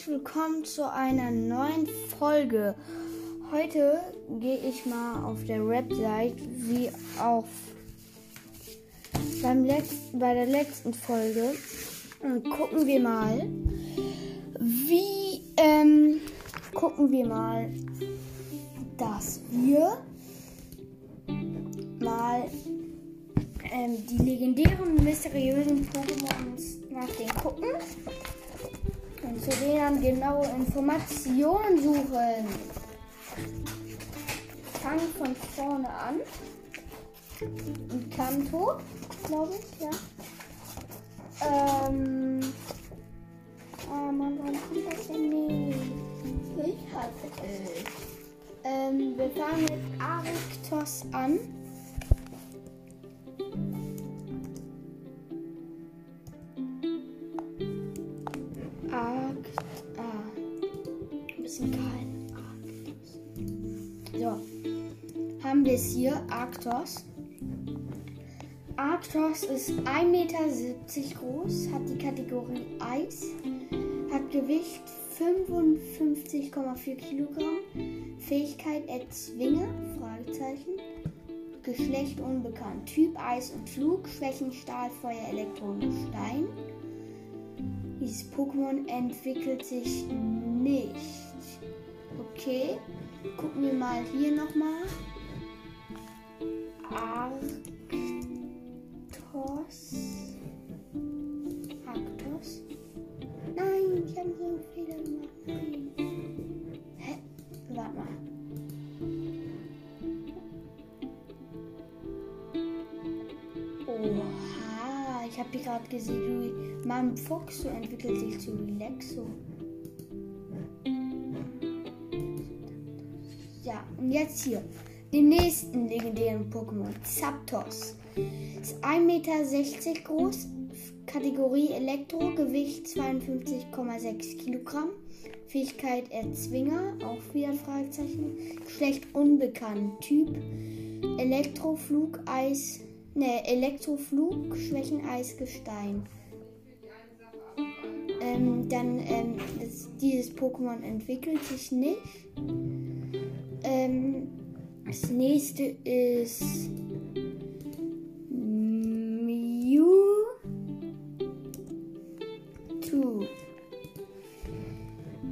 herzlich willkommen zu einer neuen Folge. Heute gehe ich mal auf der Website wie auf beim letzten, bei der letzten Folge und gucken wir mal, wie ähm, gucken wir mal, dass wir mal ähm, die legendären mysteriösen Pokémons nach denen gucken und zu denen genaue Informationen suchen. Fangen von vorne an. Ein Kanto, glaube ich, ja. Ähm. Ah, Mann, warum kommt das denn nicht? Ich hatte es. Ähm, wir fangen mit Arctos an. Hier. Arktos. Arktos ist 1,70 Meter groß, hat die Kategorie Eis, hat Gewicht 55,4 Kilogramm, Fähigkeit Erzwinger, Fragezeichen, Geschlecht unbekannt, Typ Eis und Flug, Schwächen Stahl, Feuer, Elektro und Stein. Dieses Pokémon entwickelt sich nicht. Okay, gucken wir mal hier nochmal. Arktos. Arktos. Nein, ich habe so einen Fehler gemacht. Nein. Hä? Warte mal. Oha, ich habe hier gerade gesehen, mein Fox so entwickelt sich zu Lexo. Ja, und jetzt hier. Den nächsten legendären Pokémon, Zapdos. Ist 1,60 Meter groß, Kategorie Elektro, Gewicht 52,6 Kilogramm. Fähigkeit Erzwinger, auch wieder Fragezeichen. Geschlecht unbekannt. Typ Elektroflug, Eis, ne, Elektroflug, Schwächen, Eis, Gestein. Ähm, dann, ähm, das, dieses Pokémon entwickelt sich nicht. Ähm, das nächste ist Mewtwo.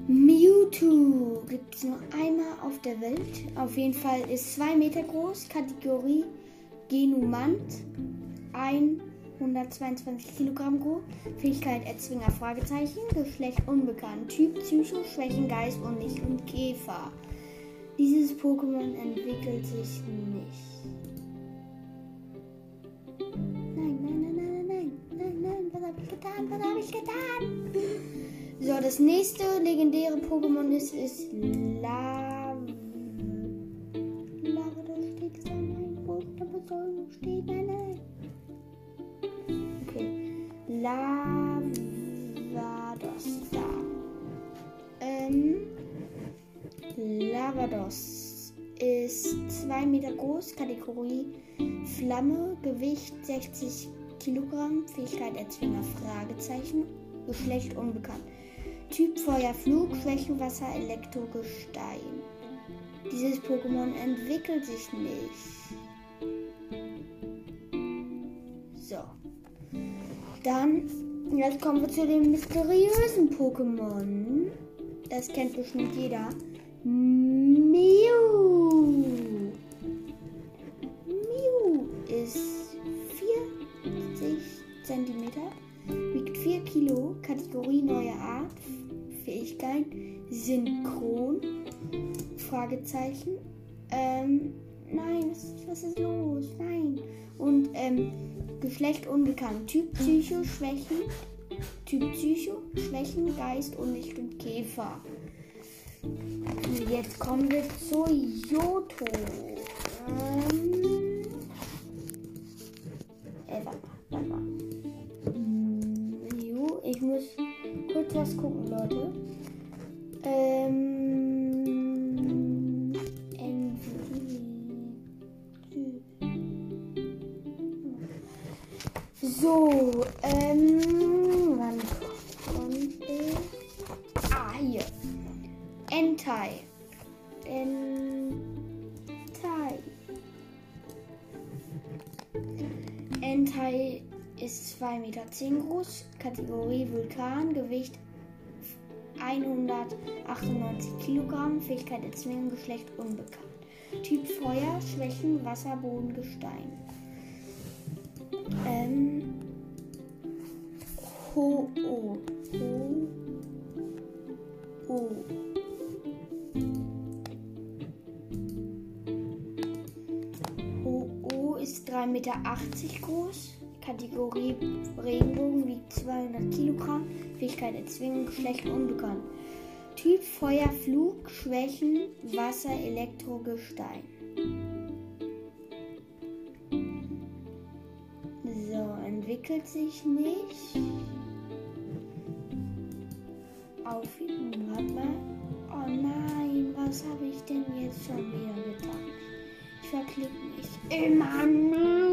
Mewtwo gibt es nur einmal auf der Welt. Auf jeden Fall ist 2 Meter groß, Kategorie Genumant, 122 Kilogramm groß, Fähigkeit Erzwinger Fragezeichen, Geschlecht unbekannt, Typ Psycho, Schwächen Geist und Licht und Käfer. Dieses Pokémon entwickelt sich nicht. Nein, nein, nein, nein, nein, nein, nein, was habe ich getan? Was habe ich getan? So, das nächste legendäre Pokémon ist, ist Lav. Lava, da steht da nein, wo der Besoldung steht, nein, nein. Okay. Lavados, 2 Meter groß, Kategorie Flamme, Gewicht 60 Kilogramm, Fähigkeit Erzwinger Fragezeichen, Geschlecht unbekannt. Typ Feuer, Flug, Schwächen, Wasser, Elektro, Gestein. Dieses Pokémon entwickelt sich nicht. So. Dann, jetzt kommen wir zu den mysteriösen Pokémon. Das kennt bestimmt jeder. Zentimeter, wiegt 4 Kilo, Kategorie neue Art, Fähigkeit Synchron, Fragezeichen. Ähm, nein, was, was ist los? Nein. Und ähm, Geschlecht unbekannt, Typ Psycho, Schwächen, Typ Psycho, Schwächen, Geist, Unlicht Käfer. Jetzt kommen wir zu Yoto. Ähm, ich kurz was gucken, Leute. Ähm. So, ähm, wann kommt es? Ah, hier. Entei. Entei. Entei ist 2,10 Meter groß, Kategorie Vulkan, Gewicht 198 Kilogramm, Fähigkeit erzwingen, Geschlecht unbekannt. Typ Feuer, Schwächen, Wasser, Boden, Gestein. Ähm. Ho, oh, ho, oh. Ho, oh ist 3,80 Meter groß. Kategorie Regenbogen wiegt 200 Kilogramm. Fähigkeit erzwingen, Geschlecht unbekannt. Typ Feuer, Flug, Schwächen, Wasser, Elektro, Gestein. So, entwickelt sich nicht. Auf mal. Oh nein, was habe ich denn jetzt schon wieder getan? Ich verklicke mich. Immer nur.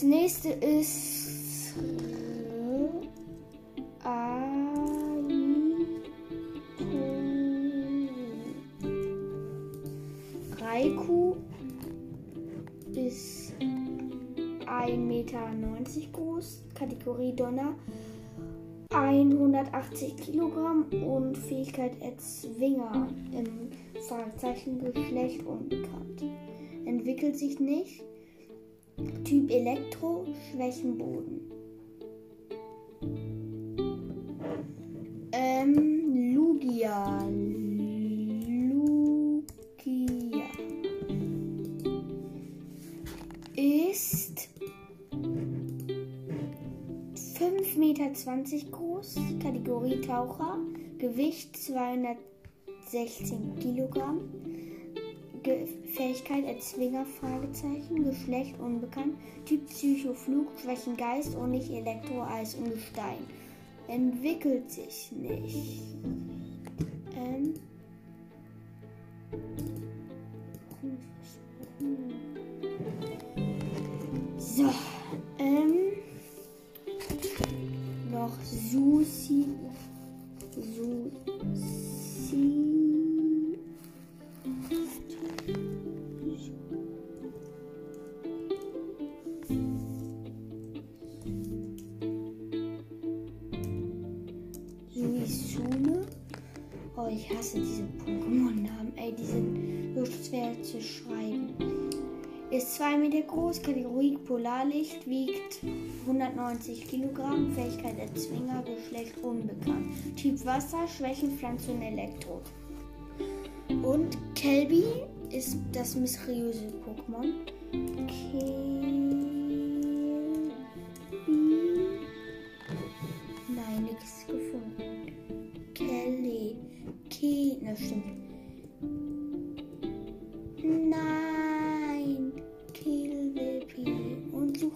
Das nächste ist. Raikou ist 1,90 Meter groß, Kategorie Donner 180 Kilogramm und Fähigkeit Erzwinger im Fragezeichen Geschlecht unbekannt. Entwickelt sich nicht. Typ Elektro, Schwächenboden. Ähm, Lugia. Lugia. Ist 5,20 Meter groß, Kategorie Taucher, Gewicht 216 Kilogramm, Ge Fähigkeit Erzwinger, Fragezeichen, Geschlecht? Unbekannt, Typ Psycho, Flug, Schwächen, Geist? Und nicht Elektro, Eis und Gestein. Entwickelt sich nicht. Groß, Kategorie Polarlicht, wiegt 190 Kilogramm, Fähigkeit Erzwinger, Geschlecht unbekannt. Typ Wasser, Schwächen, Pflanze und Elektro. Und Kelby ist das mysteriöse Pokémon. Kelby.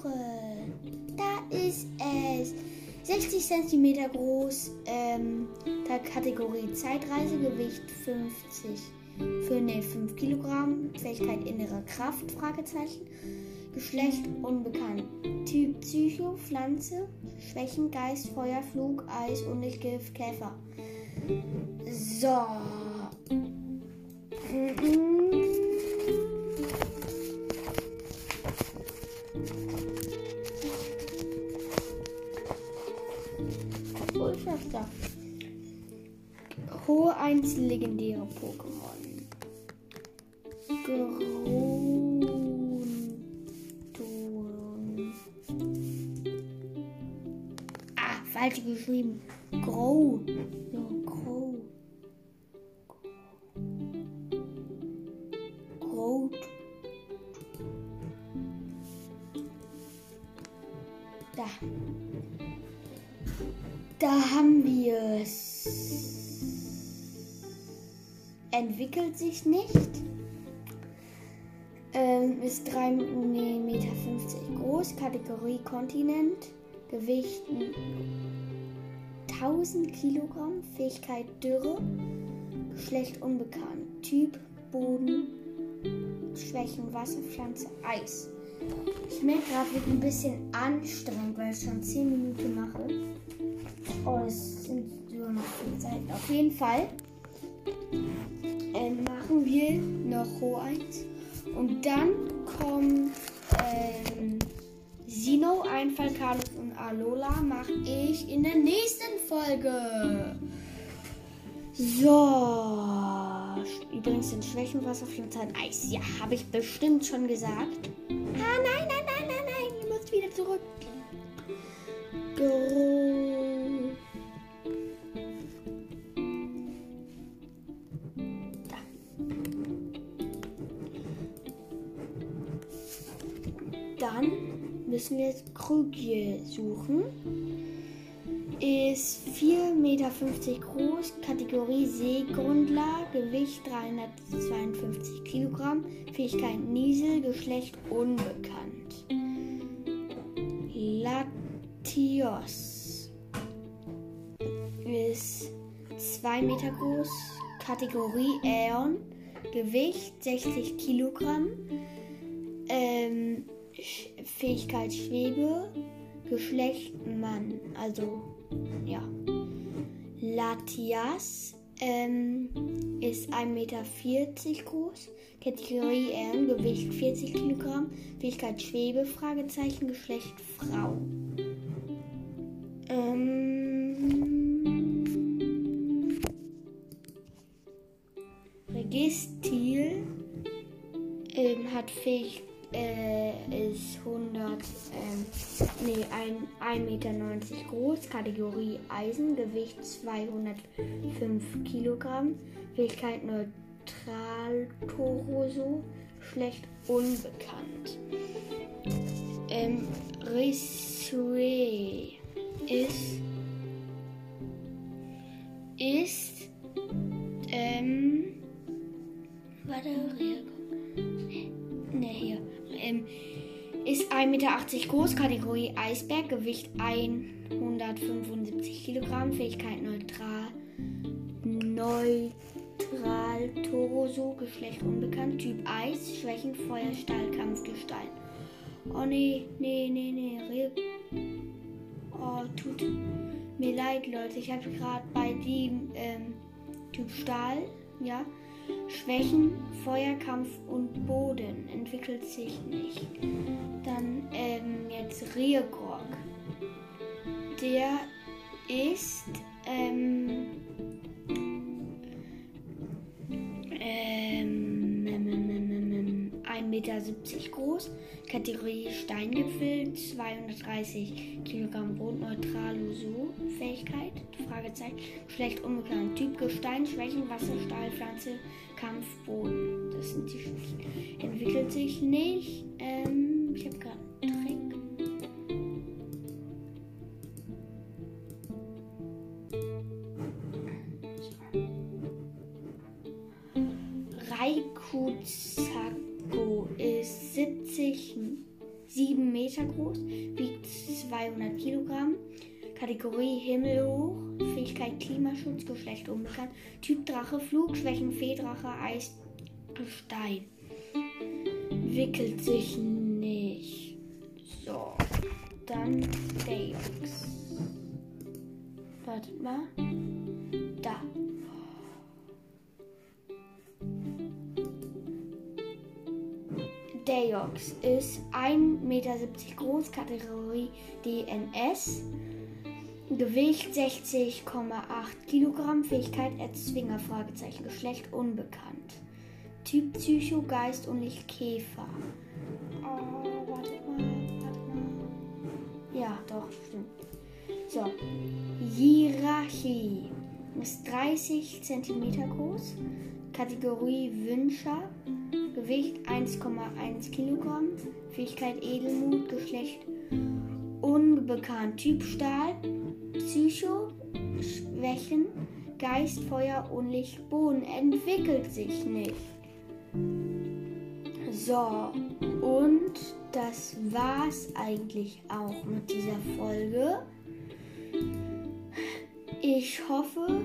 Und suche. Da ist es. 60 cm groß. Ähm, der Kategorie Zeitreise. Gewicht 50. Für ne 5 Kilogramm. Fähigkeit innere Kraft. Fragezeichen. Geschlecht unbekannt. Typ Psycho, Pflanze, Schwächen, Geist, Feuer, Flug, Eis, Unlichtgift, Käfer. So. Hohe einzellegendäre Pokémon. Grundon. Ah, falsch geschrieben. Grow. Ja, Grow. Grow. Da. Da haben wir es. Entwickelt sich nicht. Ähm, ist 3,50 Meter groß, Kategorie Kontinent, Gewicht 1000 Kilogramm, Fähigkeit Dürre, Geschlecht unbekannt, Typ Boden, Schwächen Wasserpflanze, Eis. Ich merke gerade, wird ein bisschen anstrengend, weil ich schon 10 Minuten mache. Oh, es sind nur noch 4 Seiten auf jeden Fall ähm, machen wir noch Ho 1. Und dann kommt ähm, Sino, Einfall, Carlos und Alola mache ich in der nächsten Folge. So. Übrigens sind Schwächen Wasser, Flinte, Eis. Ja, habe ich bestimmt schon gesagt. Ah, nein, nein, nein, nein, nein. Ihr müsst wieder zurück. Gro Krügje suchen. Ist 4,50 Meter groß, Kategorie Seegrundler, Gewicht 352 Kilogramm, Fähigkeit Niesel, Geschlecht unbekannt. Latios ist 2 Meter groß, Kategorie Aeon, Gewicht 60 Kilogramm, ähm, Fähigkeit Schwebe, Geschlecht Mann, also ja. Latias ähm, ist 1,40 Meter groß, Kategorie M, Gewicht 40 Kilogramm, Fähigkeit Schwebe, Fragezeichen, Geschlecht Frau. Ähm, Registil ähm, hat Fähigkeit äh, ist 100, ähm, nee, 1,90 Meter groß, Kategorie Eisen, Gewicht 205 Kilogramm, Fähigkeit neutral, Toroso, schlecht unbekannt. Ähm, Risue ist, ist, ähm, warte, ne, hier ähm, ist 1,80 Meter groß, Kategorie Eisberg, Gewicht 175 Kilogramm, Fähigkeit neutral, neutral, Toroso, Geschlecht unbekannt, Typ Eis, Schwächen, Feuer, Stahl, Kampf, Gestein. Oh nee, nee, nee, nee, Re Oh, tut mir leid, Leute. Ich habe gerade bei dem ähm, Typ Stahl, ja, Schwächen, Feuerkampf und Boden entwickelt sich nicht. Dann ähm, jetzt Rierkork. Der ist ähm, Meter groß, Kategorie Steingipfel, 230 Kilogramm Bodenneutral, so Fähigkeit, Fragezeichen, schlecht unbekannt, Typ Gestein, Schwächen, Wasser, Stahl, Pflanze, Kampf, Boden. Das sind die Schwächen. Entwickelt sich nicht. Ähm, ich habe gerade einen Trick. Groß, wiegt 200 Kilogramm. Kategorie Himmelhoch, Fähigkeit Klimaschutz, Geschlecht unbekannt, Typ Drache, Flugschwächen, Feendrache, Eis, Gestein. Wickelt sich nicht. So, dann Deox. Warte mal. Da. Deox ist 1,70 Meter groß, Kategorie DNS. Gewicht 60,8 Kilogramm, Fähigkeit Erzwinger, Fragezeichen, Geschlecht unbekannt. Typ Psycho, Geist und nicht Käfer. Oh, warte mal, warte mal. Ja, doch, stimmt. So, Hierarchie ist 30 cm groß, Kategorie Wünscher, Gewicht 1,1 Kilogramm, Fähigkeit Edelmut, Geschlecht unbekannt, Typ Stahl, Psycho, Schwächen, Geist, Feuer und Licht, Boden entwickelt sich nicht. So, und das war's eigentlich auch mit dieser Folge. Ich hoffe,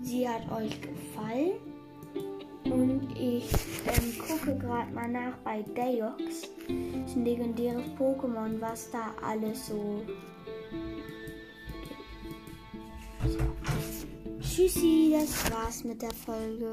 sie hat euch gefallen. Und ich ähm, gucke gerade mal nach bei Deox. Das ist ein legendäres Pokémon, was da alles so tschüssi, das war's mit der Folge.